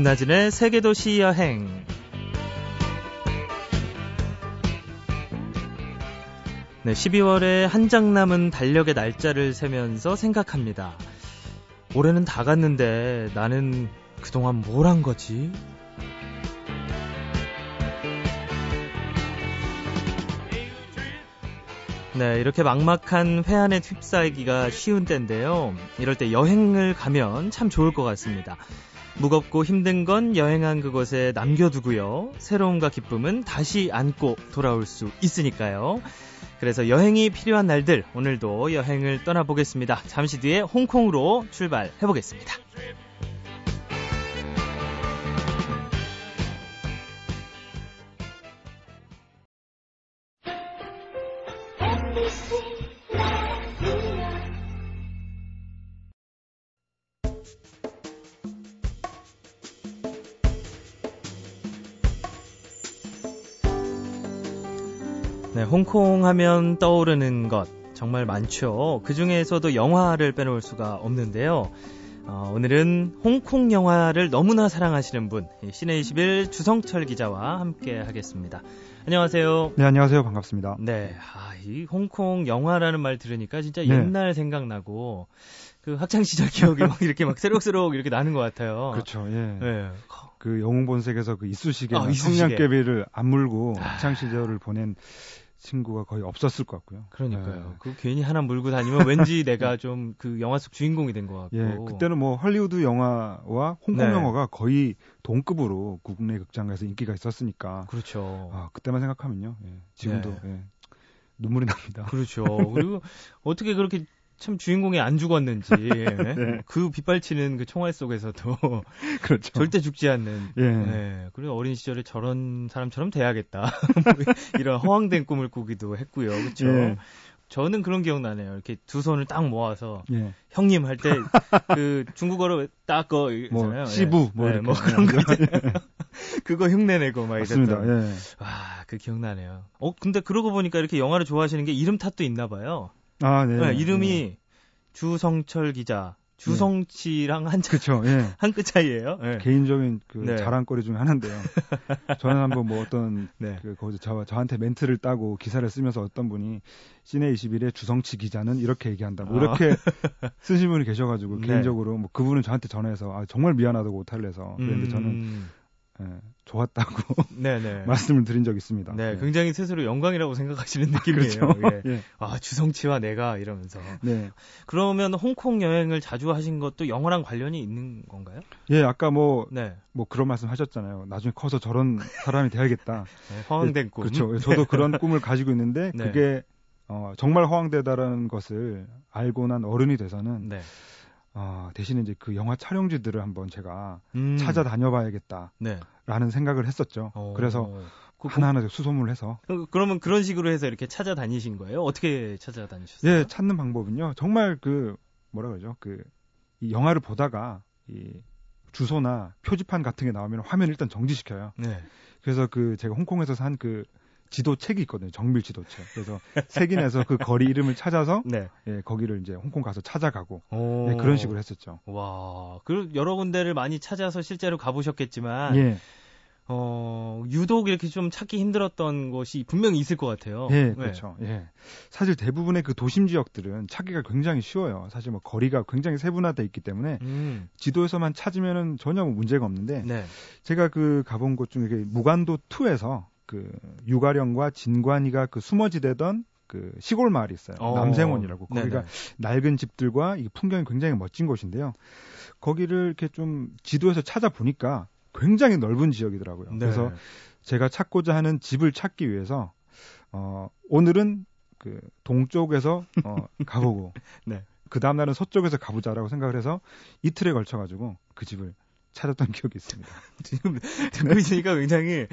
김나진의 세계도시 여행. 네, 12월에 한 장 남은 달력의 날짜를 세면서 생각합니다. 올해는 다 갔는데 나는 그동안 뭘 한 거지? 네, 이렇게 막막한 회한에 휩싸이기가 쉬운 때인데요. 이럴 때 여행을 가면 참 좋을 것 같습니다. 무겁고 힘든 건 여행한 그곳에 남겨두고요. 새로움과 기쁨은 다시 안고 돌아올 수 있으니까요. 그래서 여행이 필요한 날들, 오늘도 여행을 떠나보겠습니다. 잠시 뒤에 홍콩으로 출발해보겠습니다. 홍콩 하면 떠오르는 것 정말 많죠. 그 중에서도 영화를 빼놓을 수가 없는데요. 어, 오늘은 홍콩 영화를 너무나 사랑하시는 분, 시내 21 주성철 기자와 함께 하겠습니다. 안녕하세요. 네, 안녕하세요. 반갑습니다. 네, 아, 이 홍콩 영화라는 말 들으니까 진짜 네. 옛날 생각나고, 그 학창 시절 기억이 막 이렇게 막 새록새록 이렇게 나는 것 같아요. 그렇죠, 예. 네. 그 영웅 본색에서 그 이쑤시개, 아, 성냥개비를 안 물고 아. 학창 시절을 보낸 친구가 거의 없었을 것 같고요. 그러니까요. 네. 그 괜히 하나 물고 다니면 왠지 내가 좀 그 영화 속 주인공이 된 것 같고. 예, 그때는 뭐 헐리우드 영화와 홍콩 네. 영화가 거의 동급으로 국내 극장에서 인기가 있었으니까. 그렇죠. 아, 그때만 생각하면요. 예, 지금도 네. 예, 눈물이 납니다. 그렇죠. 그리고 어떻게 그렇게 참 주인공이 안 죽었는지 예. 네. 그 빗발치는 그 총알 속에서도 그렇죠. 절대 죽지 않는 예. 네. 그리고 어린 시절에 저런 사람처럼 돼야겠다 뭐 이런 허황된 꿈을 꾸기도 했고요 그렇죠 예. 저는 그런 기억 나네요 이렇게 두 손을 딱 모아서 예. 형님 할 때 그 중국어로 딱거 뭐 있잖아요 뭐, 시부 뭐, 네, 뭐 그런 거 그거 흉내내고 막 맞습니다. 이랬던 예. 와 그 기억나네요 어 근데 그러고 보니까 이렇게 영화를 좋아하시는 게 이름 탓도 있나 봐요 아, 네. 네 이름이 네. 주성철 기자. 주성치랑 한, 그쵸, 예. 한 끗 차이예요. 네. 개인적인 그 네. 자랑거리 중에 하나인데요. 저는 한번 뭐 어떤 네. 그 거기서 저, 저한테 멘트를 따고 기사를 쓰면서 어떤 분이 시내 21의 주성치 기자는 이렇게 얘기한다. 뭐 이렇게 아. 쓰신 분이 계셔가지고 네. 개인적으로 뭐 그분은 저한테 전화해서 아, 정말 미안하다고 오타를 내서 그랬는데 음... 저는 예, 좋았다고 네네. 말씀을 드린 적이 있습니다. 네, 네, 굉장히 스스로 영광이라고 생각하시는 느낌이에요. 그렇죠? 예. 예. 아, 주성치와 내가 이러면서. 네. 그러면 홍콩 여행을 자주 하신 것도 영어랑 관련이 있는 건가요? 예, 아까 뭐, 네. 뭐 그런 말씀 하셨잖아요. 나중에 커서 저런 사람이 돼야겠다. 네, 허황된 예, 꿈. 그렇죠. 저도 그런 꿈을 가지고 있는데 네. 그게 어, 정말 허황되다라는 것을 알고 난 어른이 돼서는 네. 어, 대신에 이제 그 영화 촬영지들을 한번 제가 음. 찾아다녀봐야겠다라는 네. 생각을 했었죠. 오. 어. 그래서 그, 하나하나 수소문을 해서. 그, 그러면 그런 식으로 해서 이렇게 찾아다니신 거예요? 어떻게 찾아다니셨어요? 예, 찾는 방법은요. 정말 그 뭐라 그러죠? 그 이 영화를 보다가 이 주소나 표지판 같은 게 나오면 화면을 일단 정지시켜요. 네. 그래서 그 제가 홍콩에서 산 그 지도책이 있거든요. 정밀 지도책. 그래서 색인에서 그 거리 이름을 찾아서 네. 예, 거기를 이제 홍콩 가서 찾아가고 예, 그런 식으로 했었죠. 와, 그 여러 군데를 많이 찾아서 실제로 가보셨겠지만 예. 어, 유독 이렇게 좀 찾기 힘들었던 곳이 분명히 있을 것 같아요. 예, 네. 그렇죠. 네. 예. 사실 대부분의 그 도심 지역들은 찾기가 굉장히 쉬워요. 사실 뭐 거리가 굉장히 세분화돼 있기 때문에 음. 지도에서만 찾으면은 전혀 뭐 문제가 없는데 네. 제가 그 가본 곳 중에 무관도 2에서 그 유가령과 진관이가 그 숨어 지대던 그 시골 마을이 있어요. 어. 남생원이라고. 거기가 네네. 낡은 집들과 이 풍경이 굉장히 멋진 곳인데요. 거기를 이렇게 좀 지도에서 찾아보니까 굉장히 넓은 지역이더라고요. 네. 그래서 제가 찾고자 하는 집을 찾기 위해서 어 오늘은 그 동쪽에서 어 가보고 네. 그 다음 날은 서쪽에서 가보자라고 생각을 해서 이틀에 걸쳐 가지고 그 집을 찾았던 기억이 있습니다. 지금 듣고 있으니까 굉장히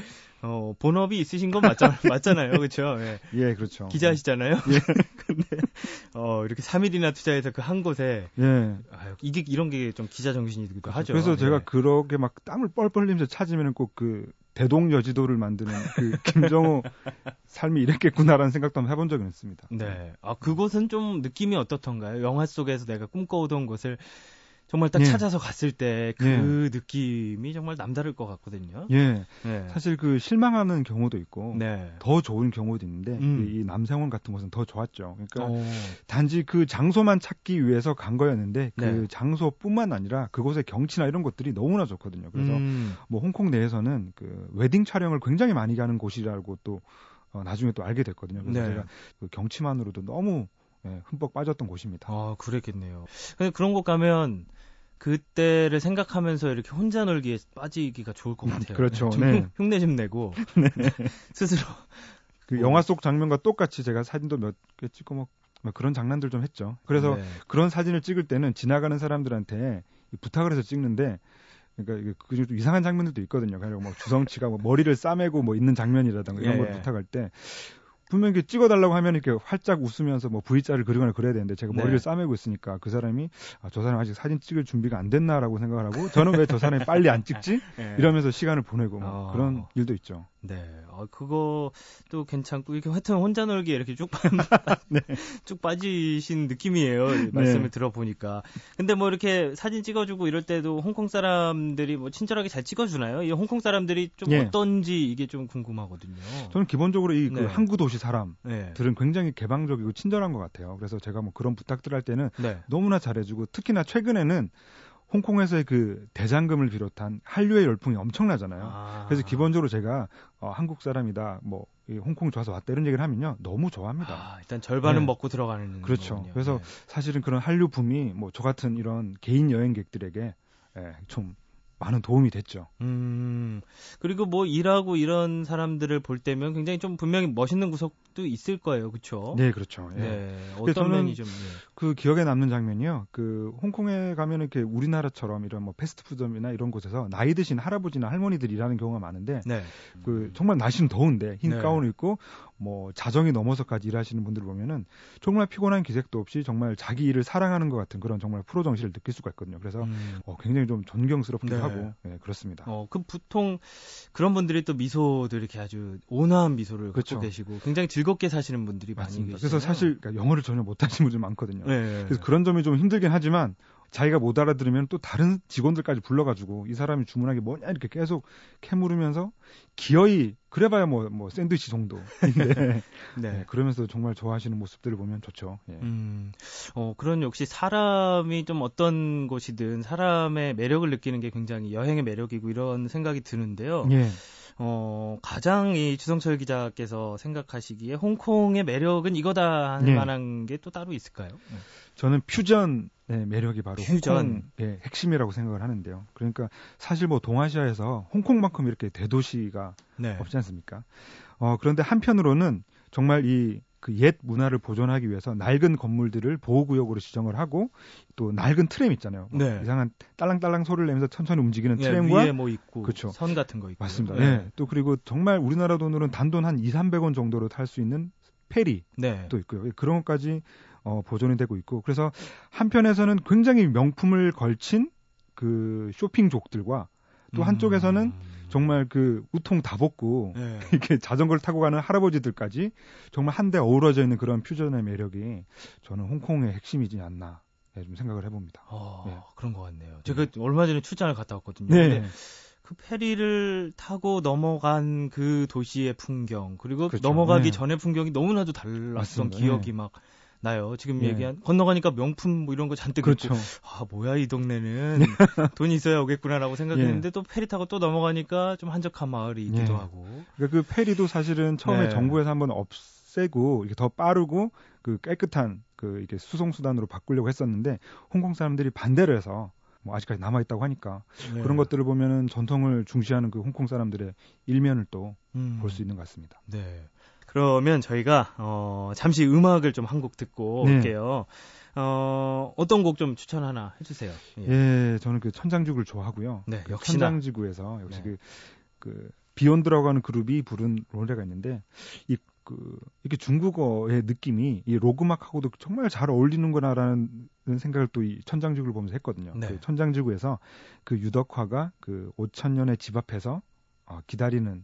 어, 본업이 있으신 건 맞잖, 맞잖아요. 그렇죠? 예. 예, 그렇죠. 기자시잖아요. 예. 근데 어, 이렇게 3일이나 투자해서 그 한 곳에 예. 아유, 이게 이런 게 좀 기자 정신이기도 그렇죠. 하죠. 그래서 제가 예. 그렇게 막 땀을 뻘뻘 흘리면서 찾으면 꼭그 대동여지도를 만드는 그 김정우 삶이 이랬겠구나라는 생각도 한번 해본 적은 있습니다. 네. 아, 그곳은 좀 느낌이 어떻던가요? 영화 속에서 내가 꿈꿔오던 곳을 정말 딱 예. 찾아서 갔을 때그 예. 느낌이 정말 남다를 것 같거든요. 예. 예. 사실 그 실망하는 경우도 있고 네. 더 좋은 경우도 있는데 음. 이 남생원 같은 곳은 더 좋았죠. 그러니까 오. 어. 단지 그 장소만 찾기 위해서 간 거였는데 그 네. 장소뿐만 아니라 그곳의 경치나 이런 것들이 너무나 좋거든요. 그래서 음. 뭐 홍콩 내에서는 그 웨딩 촬영을 굉장히 많이 가는 곳이라고 또 어, 나중에 또 알게 됐거든요. 그래서 네. 제가 그 경치만으로도 너무 예, 흠뻑 빠졌던 곳입니다. 아, 그랬겠네요. 그런 곳 가면 그때를 생각하면서 이렇게 혼자 놀기에 빠지기가 좋을 것 같아요. 그렇죠. 좀 네. 흉내 좀 내고 네. 스스로 그 뭐. 영화 속 장면과 똑같이 제가 사진도 몇 개 찍고 뭐, 뭐 그런 장난들 좀 했죠. 그래서 네. 그런 사진을 찍을 때는 지나가는 사람들한테 부탁을 해서 찍는데 그러니까 그 이상한 장면들도 있거든요. 그러니까 뭐 주성치가 뭐 머리를 싸매고 뭐 있는 장면이라든가 이런 예. 걸 부탁할 때 분명히 이렇게 찍어달라고 하면 이렇게 활짝 웃으면서 뭐 V자를 그리거나 그래야 되는데 제가 네. 머리를 싸매고 있으니까 그 사람이 아, 저 사람 아직 사진 찍을 준비가 안 됐나라고 생각을 하고 저는 왜 저 사람이 빨리 안 찍지? 네. 이러면서 시간을 보내고 뭐 어. 그런 일도 있죠. 네, 어, 그거 또 괜찮고 이렇게 하여튼 혼자 놀기 이렇게 쭉, 빠, 네. 쭉 빠지신 느낌이에요. 네. 말씀을 네. 들어보니까. 근데 뭐 이렇게 사진 찍어 주고 이럴 때도 홍콩 사람들이 뭐 친절하게 잘 찍어 주나요? 이 홍콩 사람들이 좀 네. 어떤지 이게 좀 궁금하거든요. 저는 기본적으로 이그 네. 항구 도시 사람들은 굉장히 개방적이고 친절한 것 같아요. 그래서 제가 뭐 그런 부탁들 할 때는 너무나 잘해 주고 특히나 최근에는 홍콩에서의 그 대장금을 비롯한 한류의 열풍이 엄청나잖아요. 아. 그래서 기본적으로 제가 어, 한국 사람이다, 뭐이 홍콩 좋아서 왔다 이런 얘기를 하면요 너무 좋아합니다. 아, 일단 절반은 네. 먹고 들어가는 그렇죠. 거군요. 그래서 네. 사실은 그런 한류 붐이 뭐 저 같은 이런 개인 여행객들에게 예, 좀 많은 도움이 됐죠. 음, 그리고 뭐 일하고 이런 사람들을 볼 때면 굉장히 좀 분명히 멋있는 구석도 있을 거예요. 그렇죠? 네, 그렇죠. 예. 네. 어떤 면이 좀, 예. 그 기억에 남는 장면이요. 그 홍콩에 가면 이렇게 우리나라처럼 이런 뭐 패스트푸드점이나 이런 곳에서 나이 드신 할아버지나 할머니들이 일하는 경우가 많은데 네. 그 정말 날씨는 더운데 흰 네. 가운을 입고 뭐 자정이 넘어서까지 일하시는 분들 보면은 정말 피곤한 기색도 없이 정말 자기 일을 사랑하는 것 같은 그런 정말 프로 정신을 느낄 수가 있거든요. 그래서 음. 어, 굉장히 좀 존경스럽기도 네. 하고 네, 그렇습니다. 어, 그 보통 그런 분들이 또 미소들 이렇게 아주 온화한 미소를 그렇죠. 갖고 계시고 굉장히 즐겁게 사시는 분들이 맞습니다. 많이 계시죠. 그래서 사실 그러니까 영어를 전혀 못하시는 분들 많거든요. 네. 그래서 그런 점이 좀 힘들긴 하지만 자기가 못 알아들으면 또 다른 직원들까지 불러가지고 이 사람이 주문하기 뭐냐 이렇게 계속 캐물으면서 기어이 그래봐야 뭐뭐 뭐 샌드위치 정도인데 네. 네. 그러면서 정말 좋아하시는 모습들을 보면 좋죠. 예. 음, 어 그런 역시 사람이 좀 어떤 곳이든 사람의 매력을 느끼는 게 굉장히 여행의 매력이고 이런 생각이 드는데요. 예. 어, 가장 이 주성철 기자께서 생각하시기에 홍콩의 매력은 이거다 하는 네. 만한 게 또 따로 있을까요? 네. 저는 퓨전의 매력이 바로 퓨전. 홍콩의 핵심이라고 생각을 하는데요. 그러니까 사실 뭐 동아시아에서 홍콩만큼 이렇게 대도시가 네. 없지 않습니까? 어, 그런데 한편으로는 정말 이 그 옛 문화를 보존하기 위해서 낡은 건물들을 보호구역으로 지정을 하고 또 낡은 트램 있잖아요. 뭐 네. 이상한 딸랑딸랑 소리를 내면서 천천히 움직이는 네, 트램과 위에 뭐 있고 그쵸. 선 같은 거 있고 맞습니다. 네. 네. 또 그리고 정말 우리나라 돈으로는 단돈 한 2, 300원 정도로 탈 수 있는 페리도 네. 있고요. 그런 것까지 어, 보존이 되고 있고 그래서 한편에서는 굉장히 명품을 걸친 그 쇼핑족들과 또 한쪽에서는 음. 정말 그 우통 다 벗고 네. 이렇게 자전거를 타고 가는 할아버지들까지 정말 한데 어우러져 있는 그런 퓨전의 매력이 저는 홍콩의 핵심이지 않나 네, 좀 생각을 해봅니다. 어, 네. 그런 것 같네요. 제가 네. 얼마 전에 출장을 갔다 왔거든요. 네. 그 페리를 타고 넘어간 그 도시의 풍경 그리고 그렇죠. 넘어가기 네. 전의 풍경이 너무나도 달랐던 맞습니다. 기억이 막 나요. 지금 예. 얘기한 건너가니까 명품 뭐 이런 거 잔뜩 그렇죠. 있고 아 뭐야 이 동네는 돈이 있어야 오겠구나라고 생각했는데 예. 또 페리 타고 또 넘어가니까 좀 한적한 마을이 있기도 예. 하고. 그러니까 그 페리도 사실은 처음에 네. 정부에서 한번 없애고 이렇게 더 빠르고 그 깨끗한 그 이게 수송 수단으로 바꾸려고 했었는데 홍콩 사람들이 반대를 해서 뭐 아직까지 남아 있다고 하니까 네. 그런 것들을 보면은 전통을 중시하는 그 홍콩 사람들의 일면을 또 볼수 음. 있는 것 같습니다. 네. 그러면 저희가 어, 잠시 음악을 좀 한 곡 듣고 네. 올게요. 어, 어떤 곡 좀 추천 하나 해주세요. 예. 예, 저는 그 천장지구를 좋아하고요. 네, 그 역시 천장지구에서 역시 네. 그, 그 비욘드라고 하는 그룹이 부른 노래가 있는데 이 그 이렇게 중국어의 느낌이 이 로그막하고도 정말 잘 어울리는구나라는 생각을 또 이 천장지구를 보면서 했거든요. 네. 그 천장지구에서 그 유덕화가 그 5천 년의 집 앞에서 어, 기다리는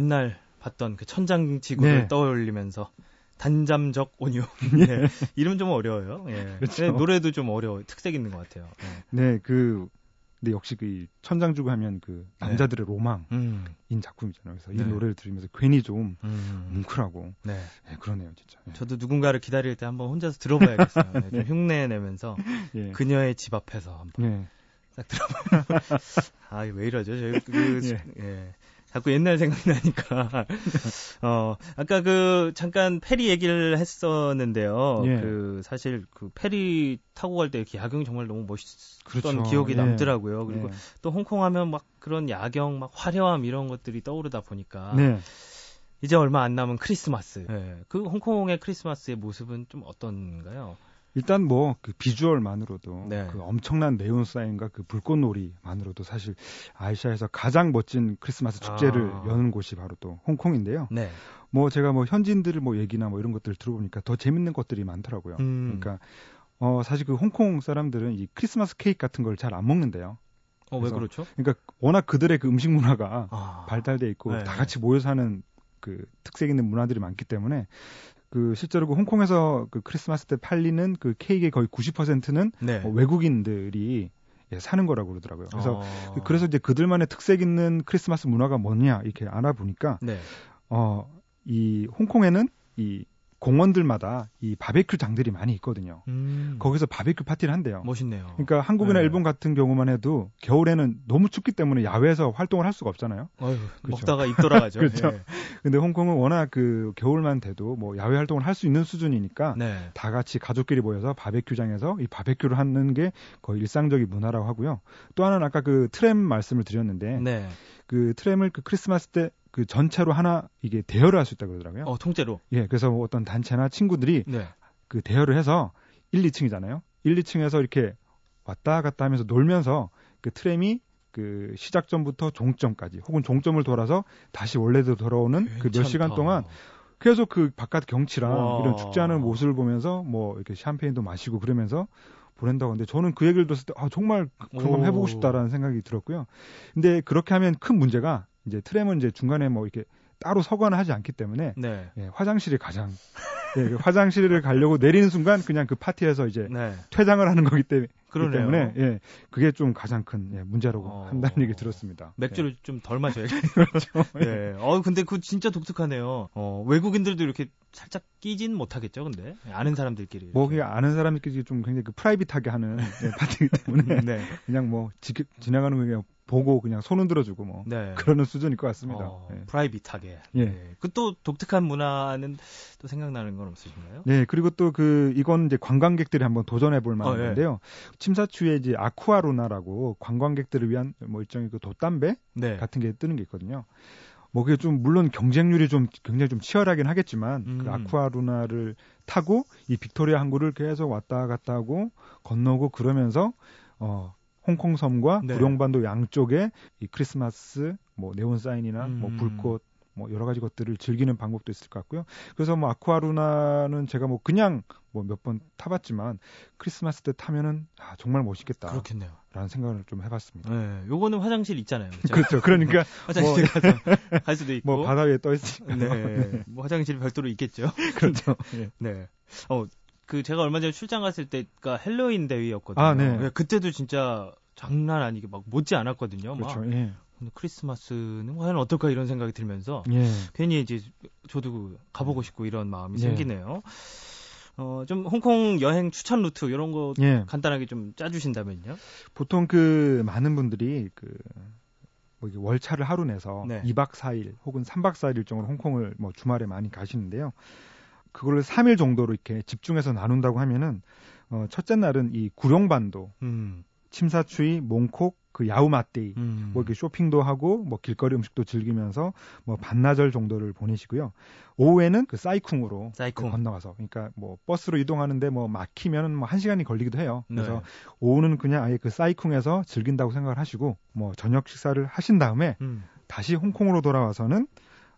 옛날 봤던 그 천장 지구를 네. 떠올리면서 단잠적 온유. 네. 이름 좀 어려워요. 예. 그렇죠. 노래도 좀 어려워. 특색 있는 것 같아요. 네, 네 그, 근데 역시 그 천장주고 하면 그 네. 남자들의 네. 로망인 음. 작품이잖아요. 그래서 네. 이 노래를 들으면서 괜히 좀 음. 뭉클하고 네. 네 그러네요, 진짜. 네. 저도 누군가를 기다릴 때 한번 혼자서 들어봐야겠어요. 네, 좀 흉내 내면서 예. 그녀의 집 앞에서 한번 딱 들어봐요. 아, 왜 이러죠? 저희 그, 예. 예. 자꾸 옛날 생각나니까. 어, 아까 그 잠깐 페리 얘기를 했었는데요. 예. 그 사실 그 페리 타고 갈 때 이렇게 야경이 정말 너무 멋있었던 그렇죠. 기억이 예. 남더라고요. 그리고 예. 또 홍콩 하면 막 그런 야경, 막 화려함 이런 것들이 떠오르다 보니까 네. 이제 얼마 안 남은 크리스마스. 예. 그 홍콩의 크리스마스의 모습은 좀 어떤가요? 일단 뭐 그 비주얼만으로도 네. 그 엄청난 네온 사인과 그 불꽃놀이만으로도 사실 아시아에서 가장 멋진 크리스마스 축제를 아. 여는 곳이 바로 또 홍콩인데요. 네. 뭐 제가 뭐 현지인들 뭐 얘기나 뭐 이런 것들 을 들어보니까 더 재밌는 것들이 많더라고요. 음. 그러니까 어 사실 그 홍콩 사람들은 이 크리스마스 케이크 같은 걸 잘 안 먹는데요. 어, 왜 그렇죠? 그러니까 워낙 그들의 그 음식 문화가 아. 발달돼 있고 네. 다 같이 모여 사는 그 특색 있는 문화들이 많기 때문에 그 실제로 그 홍콩에서 그 크리스마스 때 팔리는 그 케이크의 거의 90%는 네. 뭐 외국인들이 예, 사는 거라고 그러더라고요. 그래서 어... 그래서 이제 그들만의 특색 있는 크리스마스 문화가 뭐냐 이렇게 알아보니까 네. 어이 홍콩에는 이 공원들마다 이 바베큐 장들이 많이 있거든요. 음. 거기서 바베큐 파티를 한대요. 멋있네요. 그러니까 한국이나 네. 일본 같은 경우만 해도 겨울에는 너무 춥기 때문에 야외에서 활동을 할 수가 없잖아요. 어휴, 그렇죠. 먹다가 입 돌아가죠. 그렇죠. 네. 근데 홍콩은 워낙 그 겨울만 돼도 뭐 야외 활동을 할 수 있는 수준이니까 네. 다 같이 가족끼리 모여서 바베큐장에서 이 바베큐를 하는 게 거의 일상적인 문화라고 하고요. 또 하나는 아까 그 트램 말씀을 드렸는데 네. 그 트램을 그 크리스마스 때 그 전체로 하나 이게 대여를 할 수 있다고 그러더라고요. 어, 통째로. 예, 그래서 뭐 어떤 단체나 친구들이 네. 그 대여를 해서 1, 2층이잖아요. 1, 2층에서 이렇게 왔다 갔다 하면서 놀면서 그 트램이 그 시작점부터 종점까지 혹은 종점을 돌아서 다시 원래대로 돌아오는 그 몇 시간 동안 계속 그 바깥 경치랑 와. 이런 축제하는 모습을 보면서 뭐 이렇게 샴페인도 마시고 그러면서 보낸다고 하는데 저는 그 얘기를 들었을 때 아, 정말 그런 걸 해보고 싶다라는 생각이 들었고요. 근데 그렇게 하면 큰 문제가 이제 트램은 이제 중간에 뭐 이렇게 따로 서거나 하지 않기 때문에 네. 예, 화장실이 가장 예, 그 화장실을 가려고 내리는 순간 그냥 그 파티에서 이제 네. 퇴장을 하는 거기 때문에 그러네요. 때문에 예, 그게 좀 가장 큰 예, 문제라고 어... 한다는 얘기 들었습니다. 맥주를 예. 좀덜 마셔야겠네요. 그렇죠. 예. 어 근데 그 진짜 독특하네요. 어, 외국인들도 이렇게 살짝 끼진 못하겠죠, 근데 아는 사람들끼리. 뭐 그냥 아는 사람들끼리 좀 굉장히 그 프라이빗하게 하는 예, 파티이기 때문에 네. 그냥 뭐 지, 지나가는 거 그냥 보고 그냥 손 흔들어주고 뭐 네. 그러는 수준일 것 같습니다. 어, 네. 프라이빗하게. 예. 네. 그또 독특한 문화는 또 생각나는 건 없으신가요? 네. 그리고 또 그 이건 이제 관광객들이 한번 도전해 볼 만한 어, 예. 건데요. 침사추에 이제 아쿠아루나라고 관광객들을 위한 뭐 일종의 그 돛담배 네. 같은 게 뜨는 게 있거든요. 뭐 그게 좀 물론 경쟁률이 좀 굉장히 좀 치열하긴 하겠지만 그 음. 그 아쿠아루나를 타고 이 빅토리아 항구를 계속 왔다 갔다 하고 건너고 그러면서 어 홍콩 섬과 네. 구룡반도 양쪽에 이 크리스마스 뭐 네온 사인이나 뭐 음. 뭐 불꽃 뭐 여러 가지 것들을 즐기는 방법도 있을 것 같고요. 그래서 뭐 아쿠아루나는 제가 뭐 그냥 뭐 몇 번 타봤지만 크리스마스 때 타면은 아, 정말 멋있겠다. 그렇겠네요. 라는 생각을 좀 해봤습니다. 네, 요거는 화장실 있잖아요. 그렇죠. 그러니까 화장실 뭐, 가서 갈 수도 있고. 뭐 바다 위에 떠 있으니까. 네, 뭐 화장실 별도로 있겠죠. 그렇죠. 네. 네. 어, 그 제가 얼마 전에 출장 갔을 때가 헬로윈 대위였거든요. 아, 네. 네. 그때도 진짜 장난 아니게 막 못지 않았거든요. 그렇죠. 막. 예. 크리스마스는 과연 어떨까 이런 생각이 들면서 예. 괜히 이제 저도 가보고 싶고 이런 마음이 예. 생기네요. 어, 좀 홍콩 여행 추천 루트 이런 거 예. 간단하게 좀 짜주신다면요? 보통 그 많은 분들이 그 뭐 월차를 하루 내서 네. 2박 4일 혹은 3박 4일 일정으로 홍콩을 뭐 주말에 많이 가시는데요. 그걸 3일 정도로 이렇게 집중해서 나눈다고 하면은 어, 첫째 날은 이 구룡반도, 음. 침사추이, 몽콕, 그 야우마떼이, 음. 뭐 이렇게 쇼핑도 하고 뭐 길거리 음식도 즐기면서 뭐 반나절 정도를 보내시고요. 오후에는 그 사이쿵으로 사이쿵. 그 건너가서 그러니까 뭐 버스로 이동하는데 뭐 막히면 뭐한 시간이 걸리기도 해요. 그래서 네. 오후는 그냥 아예 그 사이쿵에서 즐긴다고 생각을 하시고 뭐 저녁 식사를 하신 다음에 음. 다시 홍콩으로 돌아와서는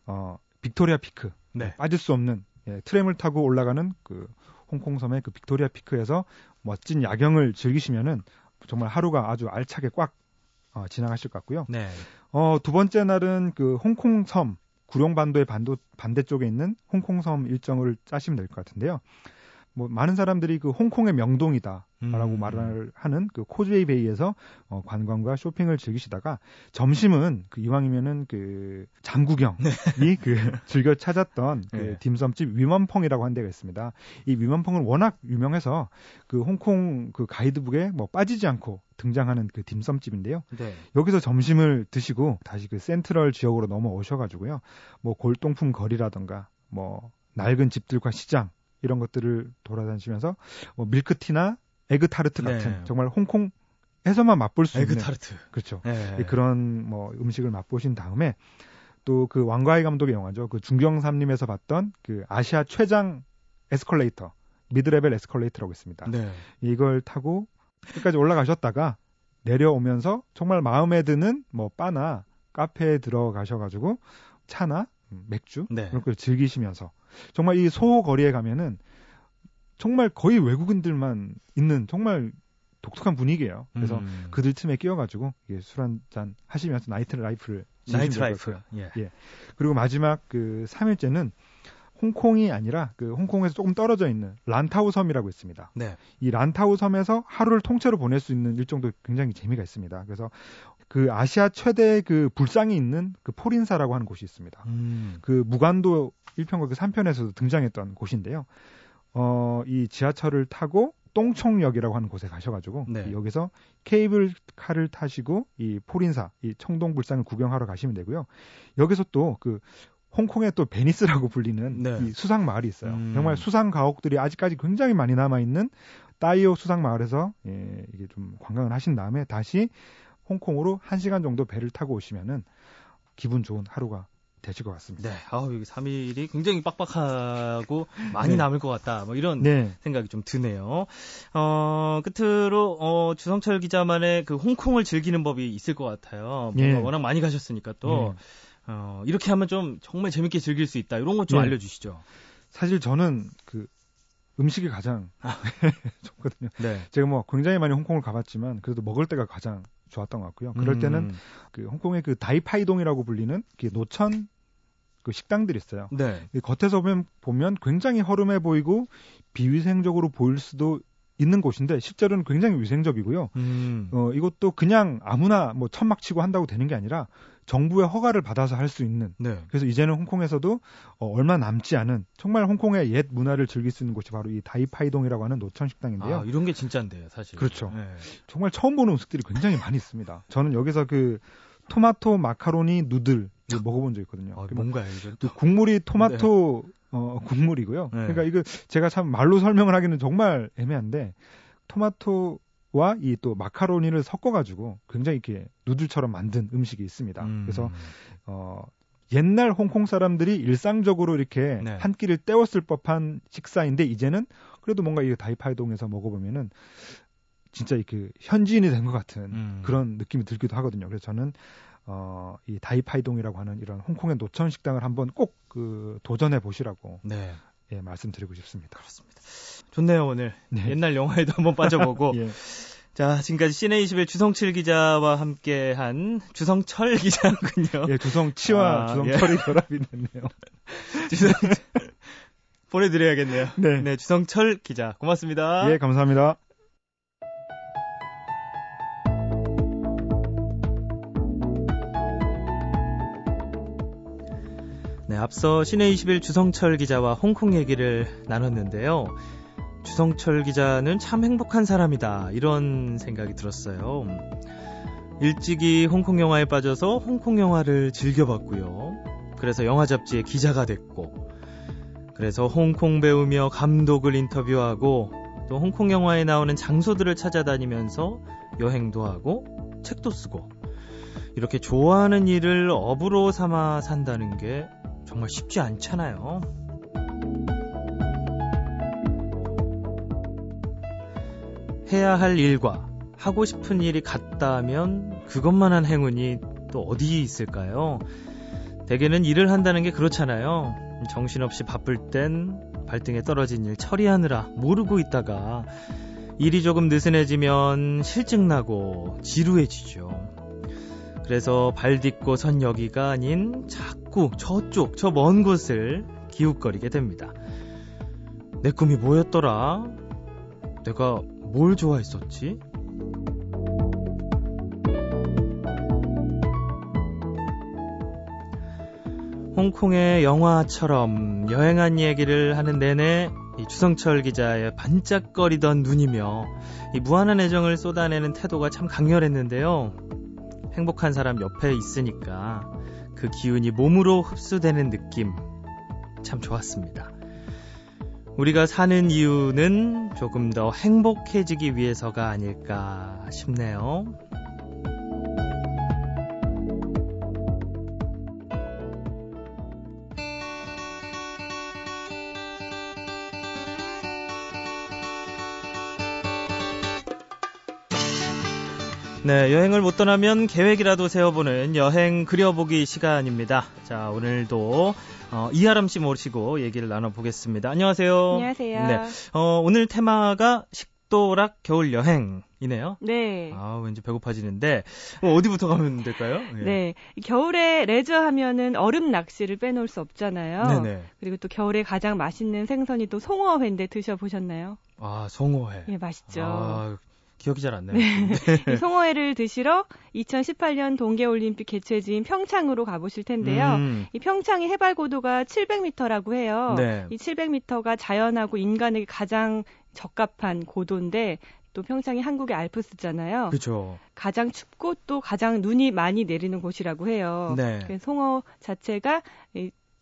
어, 빅토리아 피크 네. 빠질 수 없는 예, 트램을 타고 올라가는 그 홍콩 섬의 그 빅토리아 피크에서 멋진 야경을 즐기시면은 정말 하루가 아주 알차게 꽉 어, 지나가실 것 같고요. 네. 어, 두 번째 날은 그 홍콩 섬 구룡반도의 반도 반대쪽에 있는 홍콩 섬 일정을 짜시면 될 것 같은데요. 뭐 많은 사람들이 그 홍콩의 명동이다라고 음. 말을 하는 그 코즈웨이 베이에서 어, 관광과 쇼핑을 즐기시다가 점심은 그 이왕이면은 그 장구경이 네. 그 즐겨 찾았던 그 네. 딤섬집 위먼펑이라고 한 데가 있습니다. 이 위먼펑은 워낙 유명해서 그 홍콩 그 가이드북에 뭐 빠지지 않고 등장하는 그 딤섬집인데요. 네. 여기서 점심을 드시고 다시 그 센트럴 지역으로 넘어오셔가지고요. 뭐 골동품 거리라던가 뭐 낡은 집들과 시장 이런 것들을 돌아다니시면서 뭐 밀크티나 에그타르트 같은 네. 정말 홍콩에서만 맛볼 수 있는 에그타르트 그렇죠 네. 그런 뭐 음식을 맛보신 다음에 또 그 왕가위 감독의 영화죠 그 중경삼림에서 봤던 그 아시아 최장 에스컬레이터 미드레벨 에스컬레이터라고 있습니다 네. 이걸 타고 끝까지 올라가셨다가 내려오면서 정말 마음에 드는 뭐 바나 카페에 들어가셔가지고 차나 맥주 네. 그런 걸 즐기시면서 정말 이 소호 거리에 가면은 정말 거의 외국인들만 있는 정말 독특한 분위기예요. 그래서 음. 그들 틈에 끼어가지고 술 한 잔 하시면서 nightlife를 nightlife. 예. 예. 그리고 마지막 그 3일째는 홍콩이 아니라 그 홍콩에서 조금 떨어져 있는 란타우 섬이라고 있습니다. 네. 이 란타우 섬에서 하루를 통째로 보낼 수 있는 일정도 굉장히 재미가 있습니다. 그래서 그 아시아 최대 그 불상이 있는 그 포린사라고 하는 곳이 있습니다. 음. 그 무간도 1편과 그 3편에서도 등장했던 곳인데요. 어, 이 지하철을 타고 똥총역이라고 하는 곳에 가셔가지고 네. 여기서 케이블카를 타시고 이 포린사, 이 청동불상을 구경하러 가시면 되고요. 여기서 또 그 홍콩의 또 베니스라고 불리는 네. 이 수상 마을이 있어요. 음. 정말 수상 가옥들이 아직까지 굉장히 많이 남아 있는 따이오 수상 마을에서 예, 이게 좀 관광을 하신 다음에 다시 홍콩으로 1시간 정도 배를 타고 오시면은 기분 좋은 하루가 되실 것 같습니다. 네. 아우, 여기 3일이 굉장히 빡빡하고 많이 네. 남을 것 같다. 뭐 이런 네. 생각이 좀 드네요. 어, 끝으로, 어, 주성철 기자만의 그 홍콩을 즐기는 법이 있을 것 같아요. 네. 워낙 많이 가셨으니까 또, 네. 어, 이렇게 하면 좀 정말 재밌게 즐길 수 있다. 이런 것좀 네. 알려주시죠. 사실 저는 그 음식이 가장 아. 좋거든요. 네. 제가 뭐 굉장히 많이 홍콩을 가봤지만 그래도 먹을 때가 가장 좋았던 것 같고요. 그럴 때는 음. 그 홍콩의 그 다이파이동이라고 불리는 그 노천 그 식당들이 있어요. 네. 겉에서 보면 보면 굉장히 허름해 보이고 비위생적으로 보일 수도 있는 곳인데 실제로는 굉장히 위생적이고요. 음. 어, 이것도 그냥 아무나 뭐 천막 치고 한다고 되는 게 아니라 정부의 허가를 받아서 할 수 있는. 네. 그래서 이제는 홍콩에서도 어, 얼마 남지 않은 정말 홍콩의 옛 문화를 즐길 수 있는 곳이 바로 이 다이파이동이라고 하는 노천 식당인데요. 아, 이런 게 진짜인데요, 사실. 그렇죠. 네. 정말 처음 보는 음식들이 굉장히 많이 있습니다. 저는 여기서 그 토마토 마카로니 누들 먹어본 적 있거든요. 아, 뭔가요, 이게? 그 국물이 토마토 네. 어, 국물이고요. 네. 그러니까 이거 제가 참 말로 설명을 하기는 정말 애매한데 토마토 와 이 또 마카로니를 섞어가지고 굉장히 이렇게 누들처럼 만든 음식이 있습니다. 음. 그래서 어 옛날 홍콩 사람들이 일상적으로 이렇게 네. 한 끼를 때웠을 법한 식사인데 이제는 그래도 뭔가 이 다이파이동에서 먹어보면은 진짜 이렇게 현지인이 된 것 같은 음. 그런 느낌이 들기도 하거든요. 그래서 저는 어, 이 다이파이동이라고 하는 이런 홍콩의 노천 식당을 한번 꼭 그 도전해 보시라고 네. 예, 말씀드리고 싶습니다. 그렇습니다. 좋네요, 오늘. 네. 옛날 영화에도 한번 빠져보고. 예. 자, 지금까지 시내 21 주성칠 기자와 함께 한 주성철 기자군요. 예, 주성치와 아, 주성철이 예. 결합이 됐네요. 주성, 보내드려야겠네요. 네. 네, 주성철 기자. 고맙습니다. 예, 감사합니다. 네, 앞서 시내 21 주성철 기자와 홍콩 얘기를 나눴는데요. 주성철 기자는 참 행복한 사람이다. 이런 생각이 들었어요. 일찍이 홍콩 영화에 빠져서 홍콩 영화를 즐겨봤고요. 그래서 영화 잡지의 기자가 됐고, 그래서 홍콩 배우며 감독을 인터뷰하고, 또 홍콩 영화에 나오는 장소들을 찾아다니면서 여행도 하고, 책도 쓰고, 이렇게 좋아하는 일을 업으로 삼아 산다는 게 정말 쉽지 않잖아요. 해야 할 일과 하고 싶은 일이 같다면 그것만한 행운이 또 어디 있을까요? 대개는 일을 한다는 게 그렇잖아요. 정신없이 바쁠 땐 발등에 떨어진 일 처리하느라 모르고 있다가 일이 조금 느슨해지면 실증나고 지루해지죠. 그래서 발 딛고 선 여기가 아닌 자꾸 저쪽, 저 먼 곳을 기웃거리게 됩니다. 내 꿈이 뭐였더라? 내가 뭘 좋아했었지? 홍콩의 영화처럼 여행한 얘기를 하는 내내 이 주성철 기자의 반짝거리던 눈이며 이 무한한 애정을 쏟아내는 태도가 참 강렬했는데요. 행복한 사람 옆에 있으니까 그 기운이 몸으로 흡수되는 느낌 참 좋았습니다. 우리가 사는 이유는 조금 더 행복해지기 위해서가 아닐까 싶네요. 네, 여행을 못 떠나면 계획이라도 세워보는 여행 그려보기 시간입니다. 자, 오늘도 어, 이하람 씨 모시고 얘기를 나눠보겠습니다. 안녕하세요. 안녕하세요. 네, 어, 오늘 테마가 식도락 겨울 여행 이네요. 네. 아, 왠지 배고파지는데 어, 어디부터 가면 될까요? 예. 네, 겨울에 레저 하면은 얼음 낚시를 빼놓을 수 없잖아요. 네네. 그리고 또 겨울에 가장 맛있는 생선이 또 송어회인데 드셔보셨나요? 아, 송어회. 예, 맛있죠. 아, 기억이 잘 안 나요. 네. 송어회를 드시러 2018년 동계올림픽 개최지인 평창으로 가보실 텐데요. 음. 이 평창의 해발 고도가 700m라고 해요. 네. 이 700m가 자연하고 인간에게 가장 적합한 고도인데 또 평창이 한국의 알프스잖아요. 그렇죠. 가장 춥고 또 가장 눈이 많이 내리는 곳이라고 해요. 네. 송어 자체가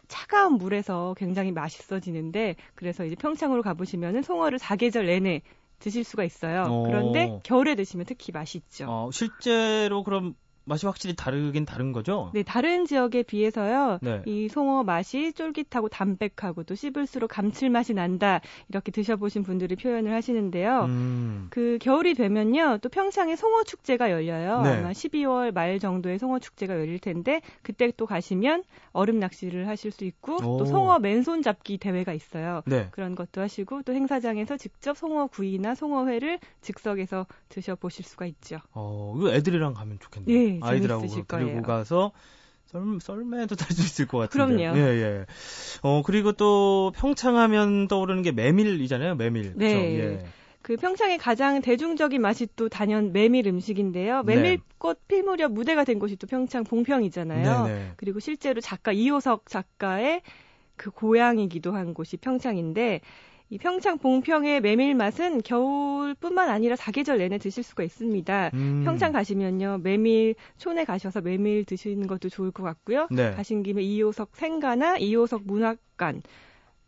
차가운 물에서 굉장히 맛있어지는데 그래서 이제 평창으로 가보시면은 송어를 사계절 내내 드실 수가 있어요. 오. 그런데 겨울에 드시면 특히 맛있죠. 어, 실제로 그럼 맛이 확실히 다르긴 다른 거죠? 네, 다른 지역에 비해서요. 네. 이 송어 맛이 쫄깃하고 담백하고 또 씹을수록 감칠맛이 난다. 이렇게 드셔보신 분들이 표현을 하시는데요. 음. 그 겨울이 되면요. 또 평창에 송어 축제가 열려요. 네. 아마 12월 말 정도에 송어 축제가 열릴 텐데 그때 또 가시면 얼음 낚시를 하실 수 있고 오. 또 송어 맨손 잡기 대회가 있어요. 네. 그런 것도 하시고 또 행사장에서 직접 송어 구이나 송어회를 즉석에서 드셔보실 수가 있죠. 어, 이거 애들이랑 가면 좋겠네요. 네. 아이들하고 데리고 가서 썰, 썰매도 탈 수 있을 것 같은데. 그럼요. 예, 예. 어, 그리고 또 평창하면 떠오르는 게 메밀이잖아요, 메밀. 네. 예. 그 평창의 가장 대중적인 맛이 또 단연 메밀 음식인데요. 네. 메밀꽃 네. 필 무렵 무대가 된 곳이 또 평창 봉평이잖아요. 네네. 네. 그리고 실제로 작가 이효석 작가의 그 고향이기도 한 곳이 평창인데 이 평창 봉평의 메밀 맛은 겨울뿐만 아니라 사계절 내내 드실 수가 있습니다. 음. 평창 가시면요 메밀 촌에 가셔서 메밀 드시는 것도 좋을 것 같고요. 네. 가신 김에 이호석 생가나 이호석 문학관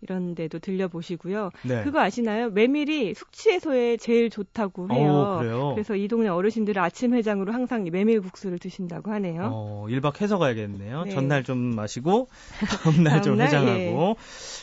이런 데도 들려보시고요. 네. 그거 아시나요? 메밀이 숙취 해소에 제일 좋다고 어, 해요. 오, 그래서 이 동네 어르신들은 아침 해장으로 항상 메밀국수를 드신다고 하네요. 어, 1박 해서 가야겠네요. 네. 전날 좀 마시고 다음날 좀 해장하고. 예.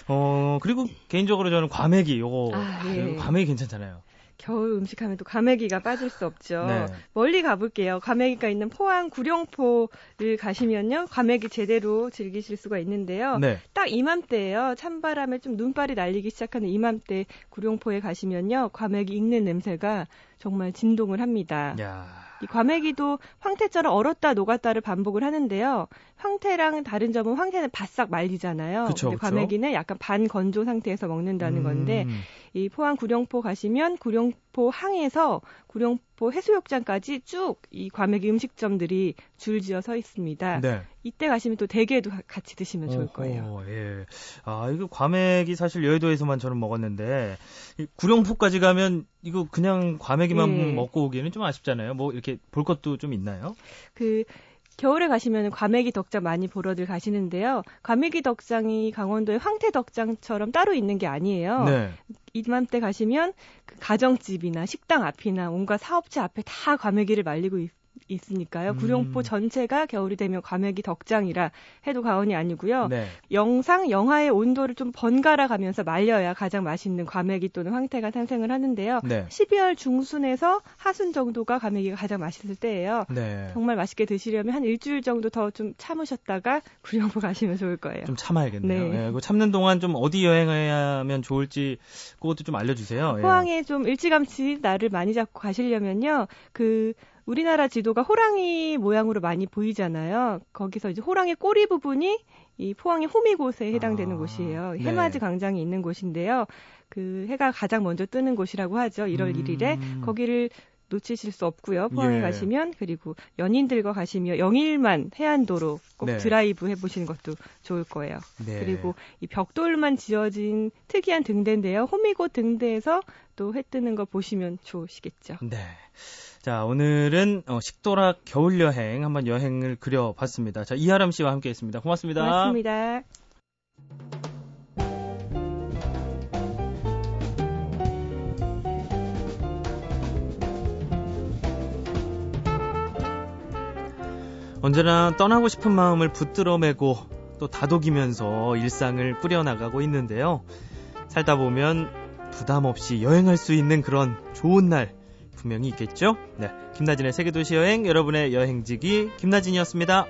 어, 그리고 개인적으로 저는 과메기 요거 아, 예. 과메기 괜찮잖아요. 겨울 음식 하면 또 과메기가 빠질 수 없죠. 네. 멀리 가볼게요. 과메기가 있는 포항 구룡포를 가시면요. 과메기 제대로 즐기실 수가 있는데요. 네. 딱 이맘때예요. 찬바람에 좀 눈발이 날리기 시작하는 이맘때 구룡포에 가시면요. 과메기 익는 냄새가 정말 진동을 합니다. 야. 이 과메기도 황태처럼 얼었다 녹았다를 반복을 하는데요. 황태랑 다른 점은 황태는 바싹 말리잖아요. 그쵸, 근데 과메기는 약간 반 건조 상태에서 먹는다는 음. 건데 이 포항 구룡포 가시면 구룡포 항에서 구룡 포 해수욕장까지 쭉 이 과메기 음식점들이 줄지어 서 있습니다. 네. 이때 가시면 또 대게도 같이 드시면 좋을 거예요. 오, 예. 아, 이거 과메기 사실 여의도에서만 저는 먹었는데 구룡포까지 가면 이거 그냥 과메기만 예. 먹고 오기에는 좀 아쉽잖아요. 뭐 이렇게 볼 것도 좀 있나요? 그 겨울에 가시면 과메기 덕장 많이 보러들 가시는데요. 과메기 덕장이 강원도의 황태 덕장처럼 따로 있는 게 아니에요. 네. 이맘때 가시면 그 가정집이나 식당 앞이나 온갖 사업체 앞에 다 과메기를 말리고 있, 있으니까요. 음. 구룡포 전체가 겨울이 되면 과메기 덕장이라 해도 과언이 아니고요. 네. 영상, 영하의 온도를 좀 번갈아 가면서 말려야 가장 맛있는 과메기 또는 황태가 탄생을 하는데요. 네. 12월 중순에서 하순 정도가 과메기가 가장 맛있을 때예요. 네. 정말 맛있게 드시려면 한 일주일 정도 더 좀 참으셨다가 구룡포 가시면 좋을 거예요. 좀 참아야겠네요. 네. 예, 참는 동안 좀 어디 여행하면 좋을지 그것도 좀 알려주세요. 예. 포항에 예. 좀 일찌감치 날을 많이 잡고 가시려면요. 그 우리나라 지도가 호랑이 모양으로 많이 보이잖아요. 거기서 이제 호랑이 꼬리 부분이 이 포항의 호미곶에 해당되는 아, 곳이에요. 네. 해맞이 광장이 있는 곳인데요. 그 해가 가장 먼저 뜨는 곳이라고 하죠. 1월 음. 1일에 거기를 놓치실 수 없고요. 포항에 예. 가시면 그리고 연인들과 가시면 영일만 해안도로 꼭 네. 드라이브 해보시는 것도 좋을 거예요. 네. 그리고 이 벽돌만 지어진 특이한 등대인데요. 호미곶 등대에서 또 해 뜨는 거 보시면 좋으시겠죠. 네. 자, 오늘은 어, 식도락 겨울 여행 한번 여행을 그려봤습니다. 자, 이하람 씨와 함께했습니다. 고맙습니다. 고맙습니다. 언제나 떠나고 싶은 마음을 붙들어 매고 또 다독이면서 일상을 꾸려나가고 있는데요. 살다 보면 부담 없이 여행할 수 있는 그런 좋은 날 분명히 있겠죠? 네. 김나진의 세계도시 여행, 여러분의 여행지기 김나진이었습니다.